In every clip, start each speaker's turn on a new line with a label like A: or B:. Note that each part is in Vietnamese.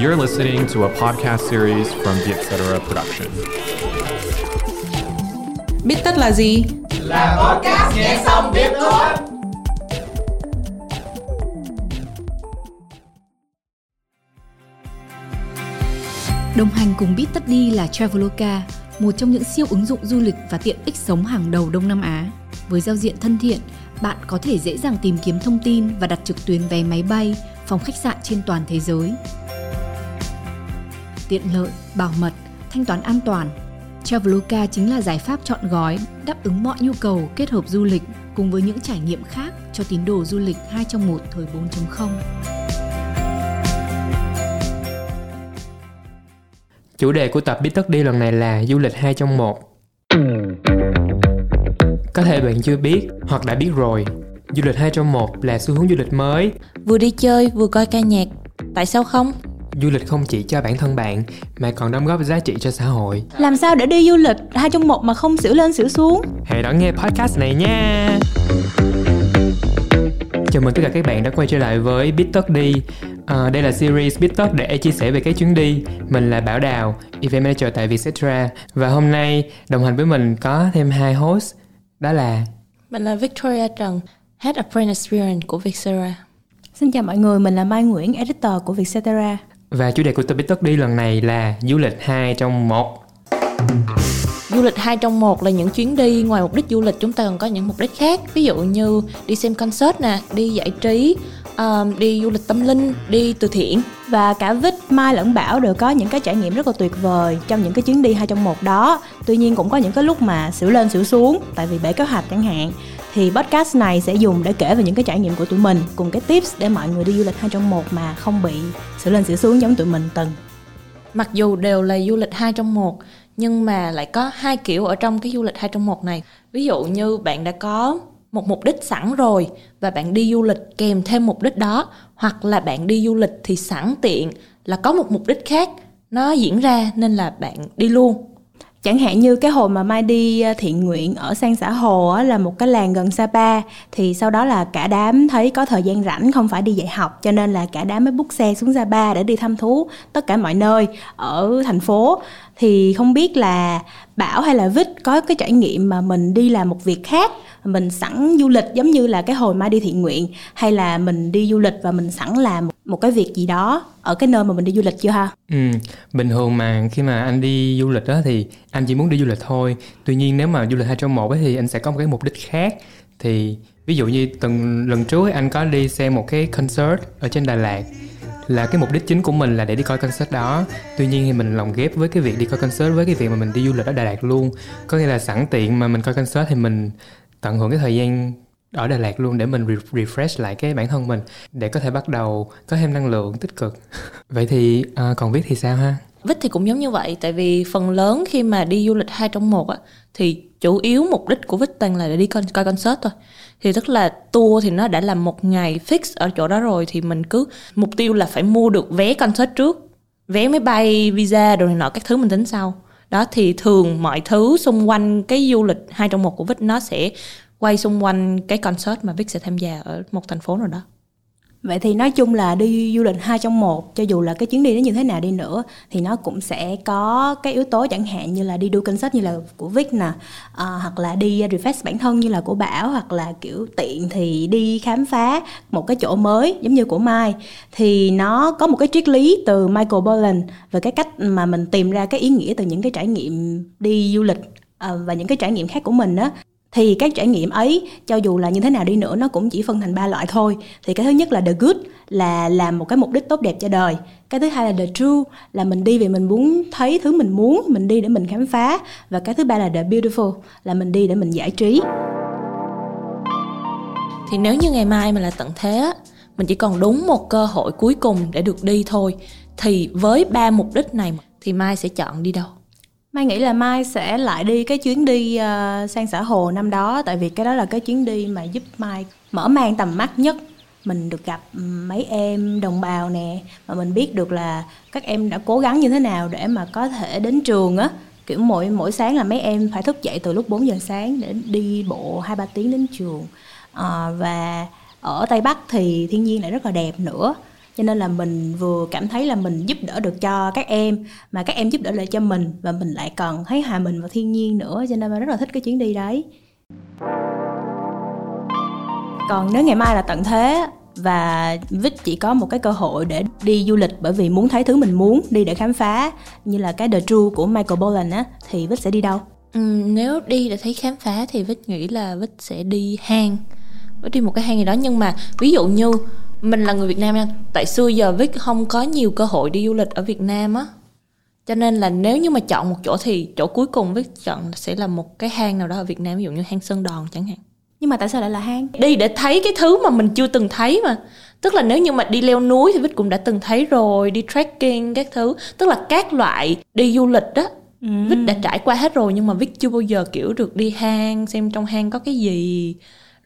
A: You're listening to a podcast series from the Etc. production.
B: Biết tất là gì?
C: Là podcast nghe xong biết thôi.
D: Đồng hành cùng Biết tất đi là Traveloka, một trong những siêu ứng dụng du lịch và tiện ích sống hàng đầu Đông Nam Á. Với giao diện thân thiện, bạn có thể dễ dàng tìm kiếm thông tin và đặt trực tuyến vé máy bay, phòng khách sạn trên toàn thế giới. Tiện lợi, bảo mật, thanh toán an toàn. Traveloka chính là giải pháp chọn gói, đáp ứng mọi nhu cầu kết hợp du lịch cùng với những trải nghiệm khác cho tín đồ du lịch 2 trong 1 thời 4.0.
E: Chủ đề của tập Biết Tất Đi lần này là du lịch 2 trong 1. Có thể bạn chưa biết hoặc đã biết rồi, du lịch 2 trong 1 là xu hướng du lịch mới.
F: Vừa đi chơi vừa coi ca nhạc, tại sao không?
E: Du lịch không chỉ cho bản thân bạn mà còn đóng góp giá trị cho xã hội.
G: Làm sao để đi du lịch hai trong một mà không xỉu lên xỉu xuống?
E: Hãy đón nghe podcast này nha. Chào mừng tất cả các bạn đã quay trở lại với Tất Đi à, Đây là series Tất để chia sẻ về các chuyến đi Mình là Bảo Đào, Event Manager tại Vietcetera Và hôm nay đồng hành với mình có thêm hai host Đó là
F: Mình là Victoria Trần, Head of Brand Experience của Vietcetera
G: Xin chào mọi người, mình là Mai Nguyễn, Editor của Vietcetera
E: Và chủ đề của Biết Tất Đi lần này là du lịch 2 trong 1
F: Du lịch 2 trong 1 là những chuyến đi ngoài mục đích du lịch chúng ta còn có những mục đích khác. Ví dụ như đi xem concert nè, đi giải trí, um, đi du lịch tâm linh, đi từ thiện.
G: Và cả Vít, Mai lẫn Bảo đều có những cái trải nghiệm rất là tuyệt vời trong những cái chuyến đi hai trong một đó. Tuy nhiên cũng có những cái lúc mà xỉu lên xỉu xuống tại vì bể kế hoạch chẳng hạn thì podcast này sẽ dùng để kể về những cái trải nghiệm của tụi mình, cùng cái tips để mọi người đi du lịch hai trong một mà không bị xỉu lên xỉu xuống giống tụi mình từng.
F: Mặc dù đều là du lịch hai trong một, nhưng mà lại có hai kiểu ở trong cái du lịch hai trong một này. Ví dụ như bạn đã có một mục đích sẵn rồi và bạn đi du lịch kèm thêm mục đích đó, hoặc là bạn đi du lịch thì sẵn tiện là có một mục đích khác, nó diễn ra nên là bạn đi luôn
G: chẳng hạn như cái hồi mà mai đi ờ, thiện nguyện ở sang xã hồ á, là một cái làng gần sapa thì sau đó là cả đám thấy có thời gian rảnh không phải đi dạy học cho nên là cả đám mới bút xe xuống sapa để đi thăm thú tất cả mọi nơi ở thành phố. Thì không biết là bảo hay là vít có cái trải nghiệm mà mình đi làm một việc khác mình sẵn du lịch giống như là cái hồi mai đi thiện nguyện hay là mình đi du lịch và mình sẵn làm một, một cái việc gì đó ở cái nơi mà mình đi du lịch chưa ha?
E: Ừ bình thường mà khi mà anh đi du lịch đó thì anh chỉ muốn đi du lịch thôi. Tuy nhiên nếu mà du lịch hai trong một ấy thì anh sẽ có một cái mục đích khác. Thì ví dụ như từng lần trước anh có đi xem một cái concert ở trên Đà Lạt, là cái mục đích chính của mình là để đi coi concert đó. Tuy nhiên thì mình lồng ghép với cái việc đi coi concert, với cái việc mà mình đi du lịch ở Đà Lạt luôn. Có nghĩa là sẵn tiện mà mình coi concert thì mình tận hưởng cái thời gian ở Đà Lạt luôn để mình re- refresh lại cái bản thân mình để có thể bắt đầu có thêm năng lượng tích cực. Vậy thì à, còn viết thì sao ha?
F: Vít thì cũng giống như vậy tại vì phần lớn khi mà đi du lịch hai trong một á thì chủ yếu mục đích của Vít toàn là để đi coi, coi concert thôi. Thì tức là tour thì nó đã là một ngày fix ở chỗ đó rồi thì mình cứ mục tiêu là phải mua được vé concert trước vé máy bay visa đồ này nọ các thứ mình tính sau. Đó thì thường mọi thứ xung quanh cái du lịch hai trong một của Vít nó sẽ quay xung quanh cái concert mà Vic sẽ tham gia ở một thành phố nào đó
G: Vậy thì nói chung là đi du lịch hai trong một cho dù là cái chuyến đi nó như thế nào đi nữa thì nó cũng sẽ có cái yếu tố chẳng hạn như là đi đu concert như là của Vic nè à, hoặc là đi refresh bản thân như là của Bảo hoặc là kiểu tiện thì đi khám phá một cái chỗ mới giống như của Mai thì nó có một cái triết lý từ Michael Pollan về cái cách mà mình tìm ra cái ý nghĩa từ những cái trải nghiệm đi du lịch ờ, và những cái trải nghiệm khác của mình đó thì các trải nghiệm ấy, cho dù là như thế nào đi nữa, nó cũng chỉ phân thành ba loại thôi. Thì cái thứ nhất là the good, là làm một cái mục đích tốt đẹp cho đời. Cái thứ hai là the true, là mình đi vì mình muốn thấy thứ mình muốn, mình đi để mình khám phá. Và cái thứ ba là the beautiful, là mình đi để mình giải trí.
F: Thì nếu như ngày mai mà là tận thế mình chỉ còn đúng một cơ hội cuối cùng để được đi thôi, thì với ba mục đích này thì mai sẽ chọn đi đâu?
G: Mai nghĩ là Mai sẽ lại đi cái chuyến đi uh, sang xã Hồ năm đó tại vì cái đó là cái chuyến đi mà giúp Mai mở mang tầm mắt nhất. Mình được gặp ừ, mấy em đồng bào nè mà mình biết được là các em đã cố gắng như thế nào để mà có thể đến trường á. Kiểu mỗi mỗi sáng là mấy em phải thức dậy từ lúc 4 giờ sáng để đi bộ hai ba tiếng đến trường. À, và ở tây bắc thì thiên nhiên lại rất là đẹp nữa cho nên là mình vừa cảm thấy là mình giúp đỡ được cho các em mà các em giúp đỡ lại cho mình và mình lại còn thấy hòa mình vào thiên nhiên nữa cho nên là rất là thích cái chuyến đi đấy còn nếu ngày mai là tận thế và Vic chỉ có một cái cơ hội để đi du lịch bởi vì muốn thấy thứ mình muốn đi để khám phá như là cái The True của Michael Bolan á thì Vic sẽ đi đâu?
F: Ừ, nếu đi để thấy khám phá thì Vic nghĩ là Vic sẽ đi hang Vic đi một cái hang gì đó nhưng mà ví dụ như mình là người Việt Nam nha. Tại xưa giờ Vic không có nhiều cơ hội đi du lịch ở Việt Nam á. Cho nên là nếu như mà chọn một chỗ thì chỗ cuối cùng Vic chọn sẽ là một cái hang nào đó ở Việt Nam ví dụ như hang Sơn Đòn chẳng hạn.
G: Nhưng mà tại sao lại là hang?
F: Đi để thấy cái thứ mà mình chưa từng thấy mà. Tức là nếu như mà đi leo núi thì Vít cũng đã từng thấy rồi đi trekking các thứ. Tức là các loại đi du lịch đó ừ. Vít đã trải qua hết rồi nhưng mà Vít chưa bao giờ kiểu được đi hang xem trong hang có cái gì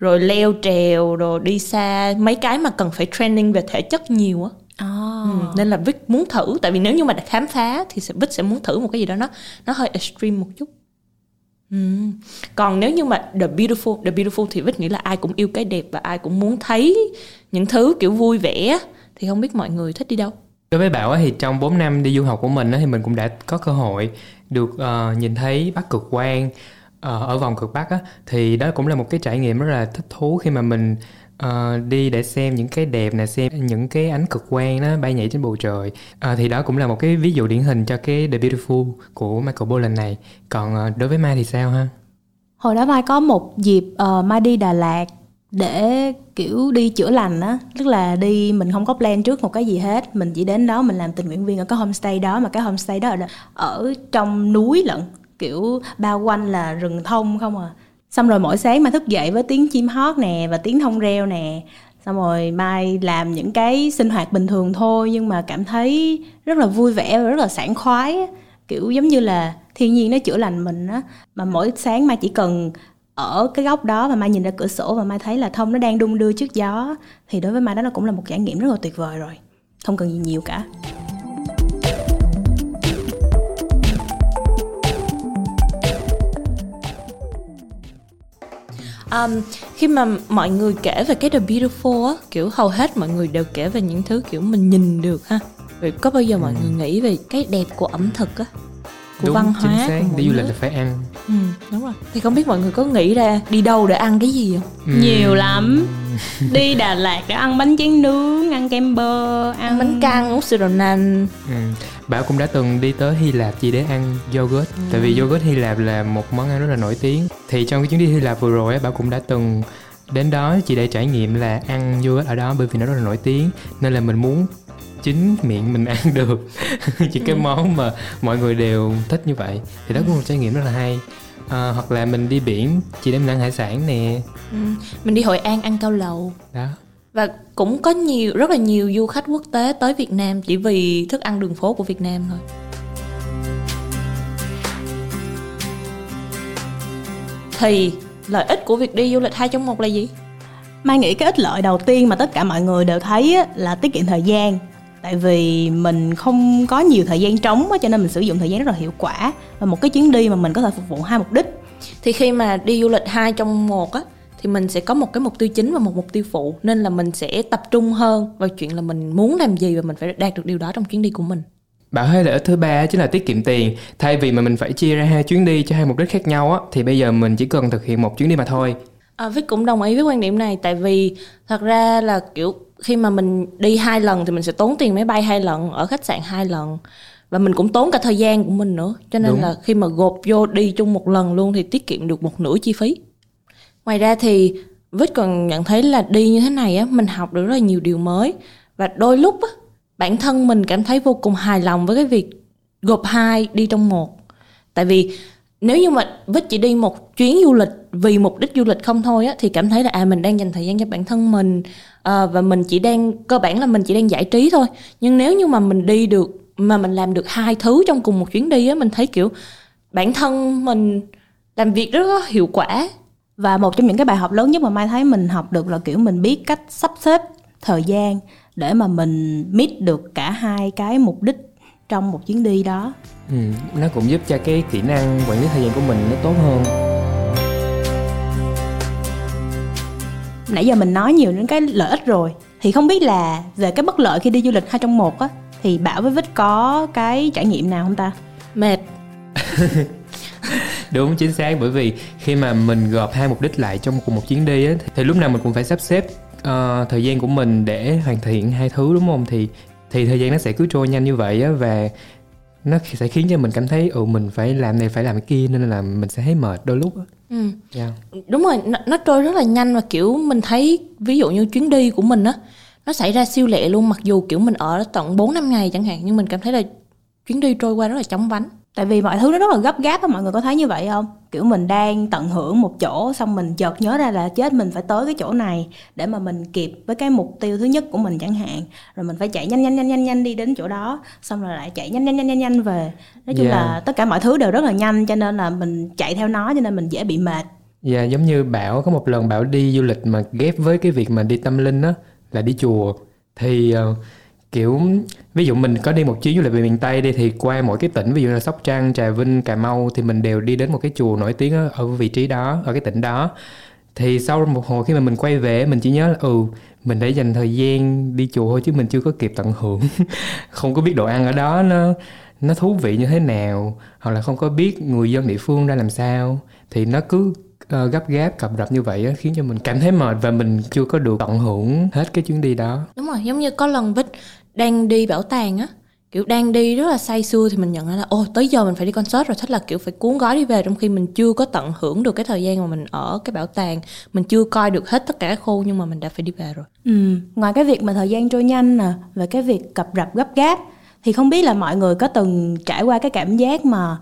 F: rồi leo trèo rồi đi xa mấy cái mà cần phải training về thể chất nhiều á Oh. Ừ, nên là Vic muốn thử tại vì nếu như mà đã khám phá thì Vic sẽ muốn thử một cái gì đó nó nó hơi extreme một chút Ừ. Còn nếu như mà The Beautiful, The Beautiful thì Vít nghĩ là ai cũng yêu cái đẹp và ai cũng muốn thấy những thứ kiểu vui vẻ thì không biết mọi người thích đi đâu.
E: Đối với Bảo thì trong 4 năm đi du học của mình thì mình cũng đã có cơ hội được uh, nhìn thấy Bắc Cực Quang uh, ở vòng cực Bắc á thì đó cũng là một cái trải nghiệm rất là thích thú khi mà mình uh, đi để xem những cái đẹp nè xem những cái ánh cực quang nó bay nhảy trên bầu trời. Uh, thì đó cũng là một cái ví dụ điển hình cho cái The Beautiful của Michael Bolan này. Còn uh, đối với Mai thì sao ha?
G: Hồi đó Mai có một dịp uh, Mai đi Đà Lạt để kiểu đi chữa lành á. Tức là đi mình không có plan trước một cái gì hết. Mình chỉ đến đó mình làm tình nguyện viên ở cái homestay đó mà cái homestay đó ở, ở trong núi lận kiểu bao quanh là rừng thông không à. Xong rồi mỗi sáng mai thức dậy với tiếng chim hót nè và tiếng thông reo nè. Xong rồi mai làm những cái sinh hoạt bình thường thôi nhưng mà cảm thấy rất là vui vẻ và rất là sảng khoái kiểu giống như là thiên nhiên nó chữa lành mình á. Mà mỗi sáng mai chỉ cần ở cái góc đó và mai nhìn ra cửa sổ và mai thấy là thông nó đang đung đưa trước gió thì đối với mai đó là cũng là một trải nghiệm rất là tuyệt vời rồi. Không cần gì nhiều cả.
F: Um, khi mà mọi người kể về cái The Beautiful á kiểu hầu hết mọi người đều kể về những thứ kiểu mình nhìn được ha vậy có bao giờ mọi ừ. người nghĩ về cái đẹp của ẩm thực á của
E: đúng,
F: văn hóa
E: chính xác. đi du lịch là phải ăn
F: ừ, đúng rồi thì không biết mọi người có nghĩ ra đi đâu để ăn cái gì không
G: ừ. nhiều lắm đi Đà Lạt để ăn bánh tráng nướng ăn kem bơ ăn,
F: ăn bánh căn uống sữa đậu nành
E: ừ. Bảo cũng đã từng đi tới Hy Lạp chỉ để ăn yogurt ừ. Tại vì yogurt Hy Lạp là một món ăn rất là nổi tiếng Thì trong cái chuyến đi Hy Lạp vừa rồi Bảo cũng đã từng đến đó chỉ để trải nghiệm là ăn yogurt ở đó bởi vì nó rất là nổi tiếng Nên là mình muốn chính miệng mình ăn được những cái ừ. món mà mọi người đều thích như vậy thì đó cũng là một trải nghiệm rất là hay à, hoặc là mình đi biển chỉ để mình ăn hải sản nè
F: ừ. mình đi hội an ăn cao lầu
E: đó
F: và cũng có nhiều rất là nhiều du khách quốc tế tới Việt Nam chỉ vì thức ăn đường phố của Việt Nam thôi. Thì lợi ích của việc đi du lịch hai trong một là gì?
G: Mai nghĩ cái ích lợi đầu tiên mà tất cả mọi người đều thấy là tiết kiệm thời gian tại vì mình không có nhiều thời gian trống cho nên mình sử dụng thời gian rất là hiệu quả. Và một cái chuyến đi mà mình có thể phục vụ hai mục đích.
F: Thì khi mà đi du lịch hai trong một á thì mình sẽ có một cái mục tiêu chính và một mục tiêu phụ. Nên là mình sẽ tập trung hơn vào chuyện là mình muốn làm gì và mình phải đạt được điều đó trong chuyến đi của mình.
E: Bảo hay lợi ích thứ ba chính là tiết kiệm tiền. Thay vì mà mình phải chia ra hai chuyến đi cho hai mục đích khác nhau á Thì bây giờ mình chỉ cần thực hiện một chuyến đi mà thôi.
F: À, Vic cũng đồng ý với quan điểm này. Tại vì thật ra là kiểu khi mà mình đi hai lần thì mình sẽ tốn tiền máy bay hai lần Ở khách sạn hai lần. Và mình cũng tốn cả thời gian của mình nữa. Cho nên Đúng. là khi mà gộp vô đi chung một lần luôn thì tiết kiệm được một nửa chi phí. Ngoài ra thì Vít còn nhận thấy là đi như thế này á mình học được rất là nhiều điều mới. Và đôi lúc á bản thân mình cảm thấy vô cùng hài lòng với cái việc gộp hai đi trong một. Tại vì nếu như mà Vích chỉ đi một chuyến du lịch vì mục đích du lịch không thôi á thì cảm thấy là à mình đang dành thời gian cho bản thân mình à, và mình chỉ đang cơ bản là mình chỉ đang giải trí thôi. Nhưng nếu như mà mình đi được mà mình làm được hai thứ trong cùng một chuyến đi á mình thấy kiểu bản thân mình làm việc rất là hiệu quả.
G: Và một trong những cái bài học lớn nhất mà mai thấy mình học được là kiểu mình biết cách sắp xếp thời gian để mà mình meet được cả hai cái mục đích trong một chuyến đi đó.
E: Ừ, nó cũng giúp cho cái kỹ năng quản lý thời gian của mình nó tốt hơn.
G: Nãy giờ mình nói nhiều những cái lợi ích rồi thì không biết là về cái bất lợi khi đi du lịch hai trong một á thì bảo với vích có cái trải nghiệm nào không ta?
F: Mệt.
E: Đúng chính xác bởi vì khi mà mình gộp hai mục đích lại trong cùng một chuyến đi á thì lúc nào mình cũng phải sắp xếp uh, thời gian của mình để hoàn thiện hai thứ đúng không? Thì thì thời gian nó sẽ cứ trôi nhanh như vậy á và nó sẽ khiến cho mình cảm thấy ừ mình phải làm này phải làm cái kia nên là mình sẽ thấy mệt đôi lúc á
F: ừ. yeah. đúng rồi nó, nó trôi rất là nhanh và kiểu mình thấy ví dụ như chuyến đi của mình á nó xảy ra siêu lẹ luôn mặc dù kiểu mình ở tận 4 năm ngày chẳng hạn nhưng mình cảm thấy là chuyến đi trôi qua rất là chóng vánh
G: tại vì mọi thứ nó rất là gấp gáp á mọi người có thấy như vậy không? Kiểu mình đang tận hưởng một chỗ xong mình chợt nhớ ra là chết mình phải tới cái chỗ này để mà mình kịp với cái mục tiêu thứ nhất của mình chẳng hạn. Rồi mình phải chạy nhanh nhanh nhanh nhanh nhanh đi đến chỗ đó xong rồi lại chạy nhanh nhanh nhanh nhanh nhanh về. Nói chung yeah. là tất cả mọi thứ đều rất là nhanh cho nên là mình chạy theo nó cho nên mình dễ bị mệt.
E: Dạ yeah, giống như Bảo có một lần Bảo đi du lịch mà ghép với cái việc mà đi tâm linh á là đi chùa. Thì uh, kiểu ví dụ mình có đi một chuyến du lịch về miền Tây đi thì qua mỗi cái tỉnh ví dụ là Sóc Trăng, Trà Vinh, Cà Mau thì mình đều đi đến một cái chùa nổi tiếng ở, vị trí đó ở cái tỉnh đó. Thì sau một hồi khi mà mình quay về mình chỉ nhớ là ừ mình đã dành thời gian đi chùa thôi chứ mình chưa có kịp tận hưởng. Không có biết đồ ăn ở đó nó nó thú vị như thế nào hoặc là không có biết người dân địa phương ra làm sao. Thì nó cứ uh, gấp gáp cập rập như vậy á, khiến cho mình cảm thấy mệt và mình chưa có được tận hưởng hết cái chuyến đi đó.
F: Đúng rồi giống như có lần vích đang đi bảo tàng á, kiểu đang đi rất là say xưa thì mình nhận ra là ô tới giờ mình phải đi concert rồi. Thích là, kiểu, phải cuốn gói đi về trong khi mình chưa có tận hưởng được cái thời gian mà mình ở cái bảo tàng, mình chưa coi được hết tất cả các khu nhưng mà mình đã phải đi về rồi.
G: Ừ ngoài cái việc mà thời gian trôi nhanh nè, về cái việc cập rập gấp gáp, thì không biết là mọi người có từng trải qua cái cảm giác mà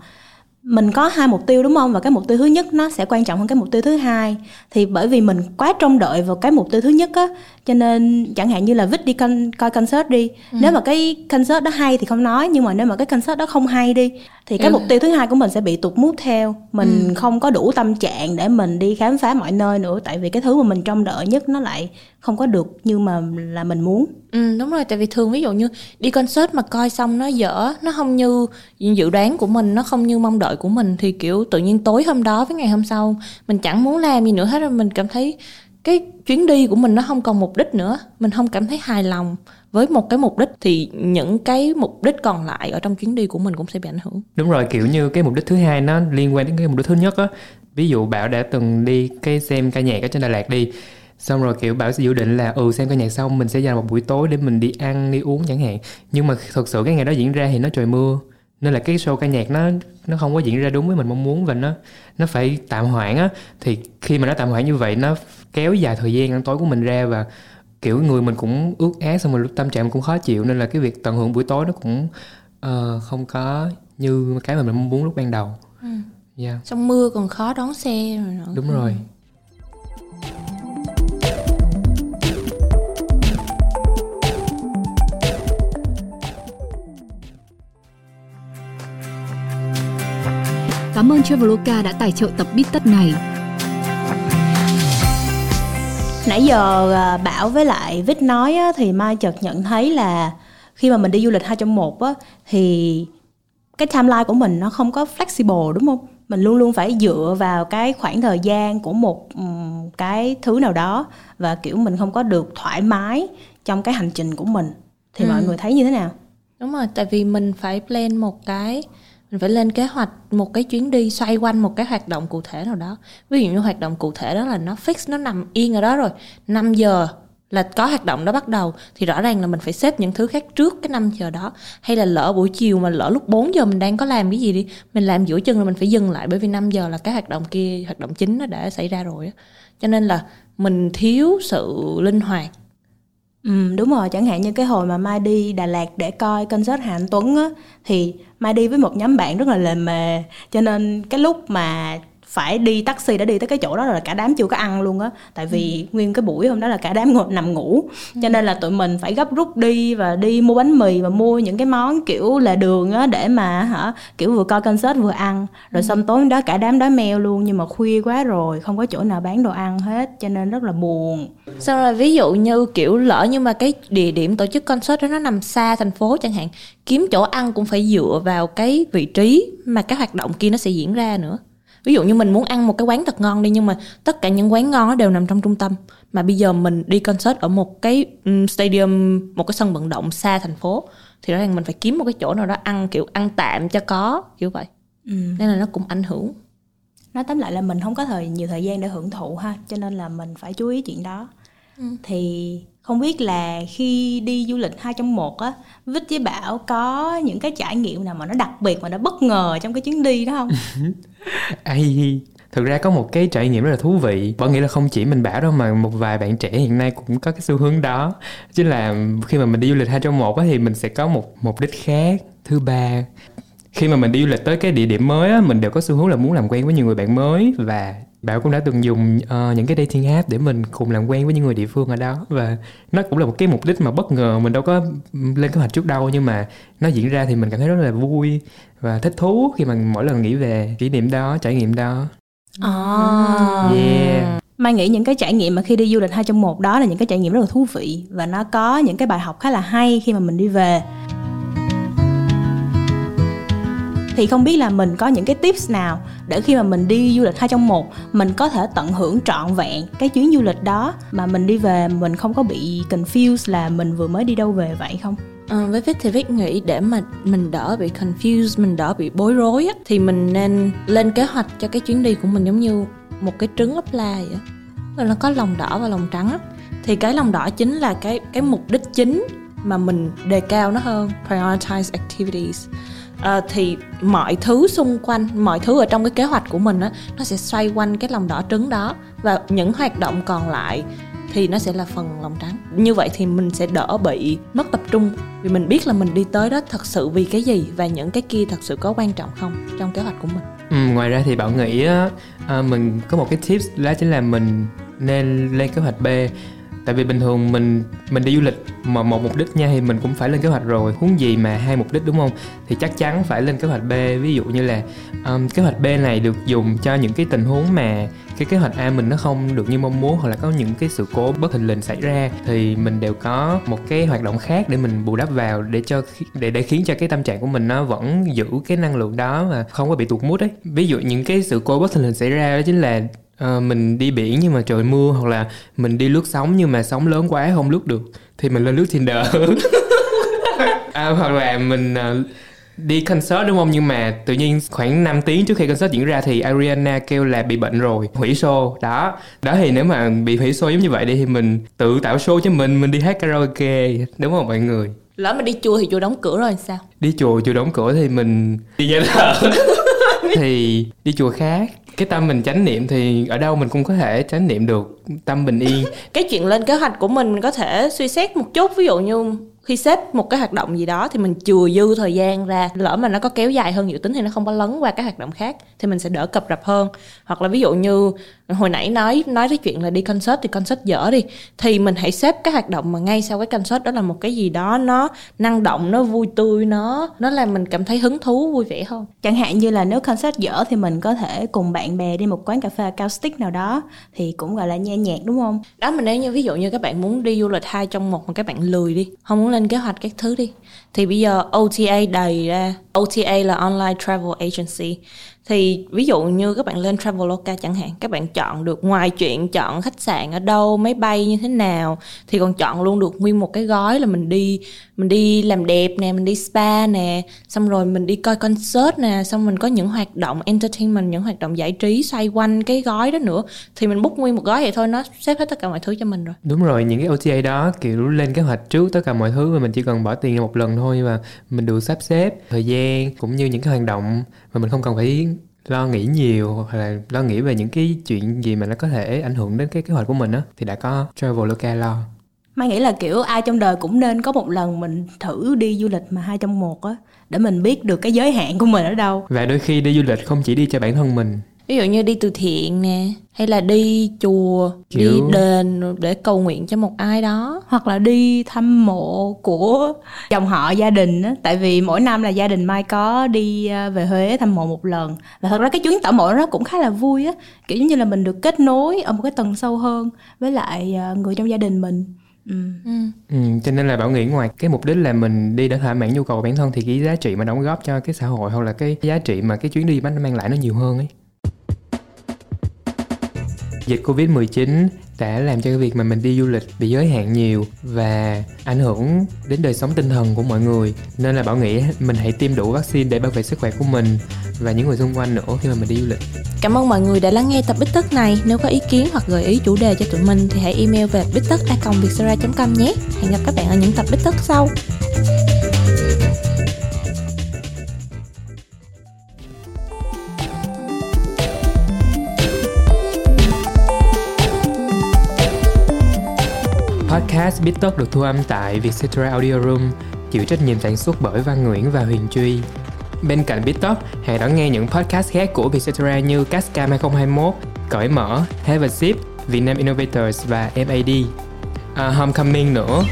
G: mình có hai mục tiêu đúng không và cái mục tiêu thứ nhất nó sẽ quan trọng hơn cái mục tiêu thứ hai thì bởi vì mình quá trông đợi vào cái mục tiêu thứ nhất á cho nên chẳng hạn như là vít đi con, coi concert đi ừ. nếu mà cái concert đó hay thì không nói nhưng mà nếu mà cái concert đó không hay đi thì cái ừ. mục tiêu thứ hai của mình sẽ bị tụt mút theo mình ừ. không có đủ tâm trạng để mình đi khám phá mọi nơi nữa tại vì cái thứ mà mình trông đợi nhất nó lại không có được như mà là mình muốn
F: ừ đúng rồi tại vì thường ví dụ như đi concert mà coi xong nó dở nó không như dự đoán của mình nó không như mong đợi của mình thì, kiểu, tự nhiên tối hôm đó với ngày hôm sau mình chẳng muốn làm gì nữa hết rồi mình cảm thấy cái chuyến đi của mình nó không còn mục đích nữa. Mình không cảm thấy hài lòng với một cái mục đích thì những cái mục đích còn lại ở trong chuyến đi của mình cũng sẽ bị ảnh hưởng.
E: Đúng rồi, kiểu như cái mục đích thứ hai nó liên quan đến cái mục đích thứ nhất á. Ví dụ bảo đã từng đi cái xem ca nhạc ở trên đà lạt đi, xong rồi, kiểu, bảo sẽ dự định là ừ xem ca nhạc xong mình sẽ dành một buổi tối để mình đi ăn, đi uống chẳng hạn. Nhưng mà thật sự cái ngày đó diễn ra thì nó trời mưa nên là cái show ca nhạc nó nó không có diễn ra đúng với mình mong muốn và nó nó phải tạm hoãn á. Thì khi mà nó tạm hoãn như vậy nó kéo dài thời gian ăn tối của mình ra và kiểu người mình cũng ướt át xong rồi lúc tâm trạng mình cũng khó chịu. Nên là cái việc tận hưởng buổi tối nó cũng uh, không có như cái mà mình mong muốn lúc ban đầu.
F: Ừ. yeah. trong mưa còn khó đón xe rồi nữa.
E: Đúng rồi
D: Cảm ơn Traveloka đã tài trợ tập bít tất này.
G: Nãy giờ à, Bảo với lại Vít nói á, thì Mai chợt nhận thấy là khi mà mình đi du lịch hai trong một á, thì cái timeline của mình nó không có flexible đúng không? Mình luôn luôn phải dựa vào cái khoảng thời gian của một cái thứ nào đó và kiểu mình không có được thoải mái trong cái hành trình của mình. Thì ừ. mọi người thấy như thế nào?
F: Đúng rồi, tại vì mình phải plan một cái mình phải lên kế hoạch một cái chuyến đi xoay quanh một cái hoạt động cụ thể nào đó. Ví dụ như hoạt động cụ thể đó là nó fix, nó nằm yên ở đó rồi. 5 giờ là có hoạt động đó bắt đầu, thì rõ ràng là mình phải xếp những thứ khác trước cái 5 giờ đó. Hay là lỡ buổi chiều mà lỡ lúc 4 giờ mình đang có làm cái gì đi, mình làm giữa chân là mình phải dừng lại bởi vì 5 giờ là cái hoạt động kia, hoạt động chính nó đã xảy ra rồi cho nên là mình thiếu sự linh hoạt
G: Ừ, đúng rồi, chẳng hạn như cái hồi mà Mai đi Đà Lạt để coi concert Hà Anh Tuấn á thì Mai đi với một nhóm bạn rất là lề mề. Cho nên cái lúc mà phải đi taxi đã đi tới cái chỗ đó rồi là cả đám chưa có ăn luôn á. Tại vì ừ. nguyên cái buổi hôm đó là cả đám ngồi nằm ngủ. Cho nên là tụi mình phải gấp rút đi và đi mua bánh mì và mua những cái món kiểu là đường á để mà hả kiểu vừa coi concert vừa ăn. Rồi ừ. xong tối đó cả đám đói meo luôn nhưng mà khuya quá rồi không có chỗ nào bán đồ ăn hết cho nên rất là buồn.
F: Sau rồi ví dụ như kiểu lỡ nhưng mà cái địa điểm tổ chức concert đó nó nằm xa thành phố chẳng hạn kiếm chỗ ăn cũng phải dựa vào cái vị trí mà cái hoạt động kia nó sẽ diễn ra nữa ví dụ như mình muốn ăn một cái quán thật ngon đi nhưng mà tất cả những quán ngon nó đều nằm trong trung tâm. Mà bây giờ mình đi concert ở một cái um, stadium một cái sân vận động xa thành phố thì rõ ràng mình phải kiếm một cái chỗ nào đó ăn kiểu ăn tạm cho có kiểu vậy.
G: Ừ.
F: nên là nó cũng ảnh hưởng.
G: Nói tóm lại là mình không có thời nhiều thời gian để hưởng thụ ha cho nên là mình phải chú ý chuyện đó. Thì không biết là khi đi du lịch hai trong một á Vít với Bảo có những cái trải nghiệm nào mà nó đặc biệt mà nó bất ngờ trong cái chuyến đi đó không?
E: Ai thực ra có một cái trải nghiệm rất là thú vị. Bảo nghĩ là không chỉ mình bảo đâu mà một vài bạn trẻ hiện nay cũng có cái xu hướng đó. Chính là khi mà mình đi du lịch hai trong một á, thì mình sẽ có một mục đích khác. Thứ ba khi mà mình đi du lịch tới cái địa điểm mới á, mình đều có xu hướng là muốn làm quen với nhiều người bạn mới. Và Bảo cũng đã từng dùng ờ, những cái dating app để mình cùng làm quen với những người địa phương ở đó và nó cũng là một cái mục đích mà bất ngờ mình đâu có lên kế hoạch trước đâu nhưng mà nó diễn ra thì mình cảm thấy rất là vui và thích thú khi mà mỗi lần nghĩ về kỷ niệm đó trải nghiệm đó
G: à.
E: yeah
G: Mai nghĩ những cái trải nghiệm mà khi đi du lịch hai trong một đó là những cái trải nghiệm rất là thú vị và nó có những cái bài học khá là hay khi mà mình đi về. Thì không biết là mình có những cái tips nào để khi mà mình đi du lịch hai trong một mình có thể tận hưởng trọn vẹn cái chuyến du lịch đó mà mình đi về mình không có bị confused là mình vừa mới đi đâu về vậy không?
F: À, với Vic thì Vic nghĩ để mà mình đỡ bị confused, mình đỡ bị bối rối á, thì mình nên lên kế hoạch cho cái chuyến đi của mình giống như một cái trứng ốp la vậy. Rồi nó có lòng đỏ và lòng trắng á. Thì cái lòng đỏ chính là cái cái mục đích chính mà mình đề cao nó hơn prioritize activities à, thì mọi thứ xung quanh mọi thứ ở trong cái kế hoạch của mình á nó sẽ xoay quanh cái lòng đỏ trứng đó. Và những hoạt động còn lại thì nó sẽ là phần lòng trắng. Như vậy thì mình sẽ đỡ bị mất tập trung. Vì mình biết là mình đi tới đó thật sự vì cái gì và những cái kia thật sự có quan trọng không trong kế hoạch của mình.
E: Ừ, ngoài ra thì Bảo nghĩ á, ờ, mình có một cái tips đó chính là mình nên lên kế hoạch B tại vì bình thường mình mình đi du lịch mà một mục đích nha thì mình cũng phải lên kế hoạch rồi. Huống gì mà hai mục đích đúng không? Thì chắc chắn phải lên kế hoạch B. Ví dụ như là um, kế hoạch B này được dùng cho những cái tình huống mà cái kế hoạch A mình nó không được như mong muốn hoặc là có những cái sự cố bất thình lình xảy ra thì mình đều có một cái hoạt động khác để mình bù đắp vào để cho để để khiến cho cái tâm trạng của mình nó vẫn giữ cái năng lượng đó mà không có bị tụt mút ấy. Ví dụ những cái sự cố bất thình lình xảy ra đó chính là Ờ, mình đi biển nhưng mà trời mưa hoặc là mình đi lướt sóng nhưng mà sóng lớn quá không lướt được thì mình lên lướt Tinder. À, hoặc là mình ờ, đi concert đúng không? Nhưng mà tự nhiên khoảng 5 tiếng trước khi concert diễn ra thì Ariana kêu là bị bệnh rồi hủy show. Đó đó thì nếu mà bị hủy show giống như vậy đi thì mình tự tạo show cho mình mình đi hát karaoke đúng không mọi người?
F: Lỡ mà đi chùa thì chùa đóng cửa rồi sao?
E: Đi chùa chùa đóng cửa thì mình đi nhà thờ thì đi chùa khác. Cái tâm mình chánh niệm thì ở đâu mình cũng có thể chánh niệm được tâm bình yên.
F: Cái chuyện lên kế hoạch của mình mình có thể suy xét một chút. Ví dụ như khi xếp một cái hoạt động gì đó thì mình chừa dư thời gian ra. Lỡ mà nó có kéo dài hơn dự tính thì nó không có lấn qua các hoạt động khác thì mình sẽ đỡ cập rập hơn. Hoặc là ví dụ như hồi nãy nói nói cái chuyện là đi concert thì concert dở đi. Thì mình hãy xếp cái hoạt động mà ngay sau cái concert đó là một cái gì đó nó năng động nó vui tươi nó nó làm mình cảm thấy hứng thú vui vẻ hơn.
G: Chẳng hạn như là nếu concert dở thì mình có thể cùng bạn bè đi một quán cà phê acoustic nào đó thì cũng gọi là nghe nhạc đúng không?
F: đó mà nếu như ví dụ như các bạn muốn đi du lịch hai trong một mà các bạn lười đi không muốn lên kế hoạch các thứ đi thì bây giờ OTA đầy ra. OTA là online travel agency thì ví dụ như các bạn lên Traveloka chẳng hạn, các bạn chọn được, ngoài chuyện chọn khách sạn ở đâu, máy bay như thế nào, thì còn chọn luôn được nguyên một cái gói là mình đi mình đi làm đẹp nè, mình đi spa nè, xong rồi mình đi coi concert nè, xong mình có những hoạt động entertainment, những hoạt động giải trí xoay quanh cái gói đó nữa. Thì mình book nguyên một gói vậy thôi, nó xếp hết tất cả mọi thứ cho mình rồi.
E: Đúng rồi, những cái OTA đó, kiểu, lên kế hoạch trước tất cả mọi thứ và mình chỉ cần bỏ tiền một lần thôi và mình được sắp xếp thời gian cũng như những cái hoạt động mà mình không cần phải lo nghĩ nhiều hoặc là lo nghĩ về những cái chuyện gì mà nó có thể ảnh hưởng đến cái kế hoạch của mình á thì đã có Traveloka lo
G: Mai nghĩ là kiểu ai trong đời cũng nên có một lần mình thử đi du lịch mà hai trong một á để mình biết được cái giới hạn của mình ở đâu.
E: và đôi khi đi du lịch không chỉ đi cho bản thân mình
F: ví dụ như đi từ thiện nè hay là đi chùa đi
E: Kiểu-
F: đền để cầu nguyện cho một ai đó.
G: Hoặc là đi thăm mộ của dòng họ gia đình á. Tại vì mỗi năm là gia đình mai có đi à, về huế thăm mộ một lần. Và thật ra cái chuyến tảo mộ nó cũng khá là vui á. Kiểu giống như là mình được kết nối ở một cái tầng sâu hơn với lại à, người trong gia đình mình. Ừ.
E: Ừ, cho nên là bảo nghĩ ngoài cái mục đích là mình đi để thỏa mãn nhu cầu của bản thân thì cái giá trị mà đóng góp cho cái xã hội hoặc là cái giá trị mà cái chuyến đi nó mang lại nó nhiều hơn ấy dịch Covid-19 đã làm cho cái việc mà mình đi du lịch bị giới hạn nhiều và ảnh hưởng đến đời sống tinh thần của mọi người nên là bảo nghĩ mình hãy tiêm đủ vaccine để bảo vệ sức khỏe của mình và những người xung quanh nữa khi mà mình đi du lịch
F: Cảm ơn mọi người đã lắng nghe tập Bích Tất này. Nếu có ý kiến hoặc gợi ý chủ đề cho tụi mình thì hãy email về bittất.vietcetera.com nhé. Hẹn gặp các bạn ở những tập Bích Tất sau.
E: Podcast Bít Talk được thu âm tại Vietcetera Audio Room, chịu trách nhiệm sản xuất bởi Văn Nguyễn và Huyền Truy. Bên cạnh Bít Talk, hãy đón nghe những podcast khác của Vietcetera như Cascam 2021, Cởi Mở, Have a Sip, Vietnam Innovators và MAD. À, Homecoming nữa.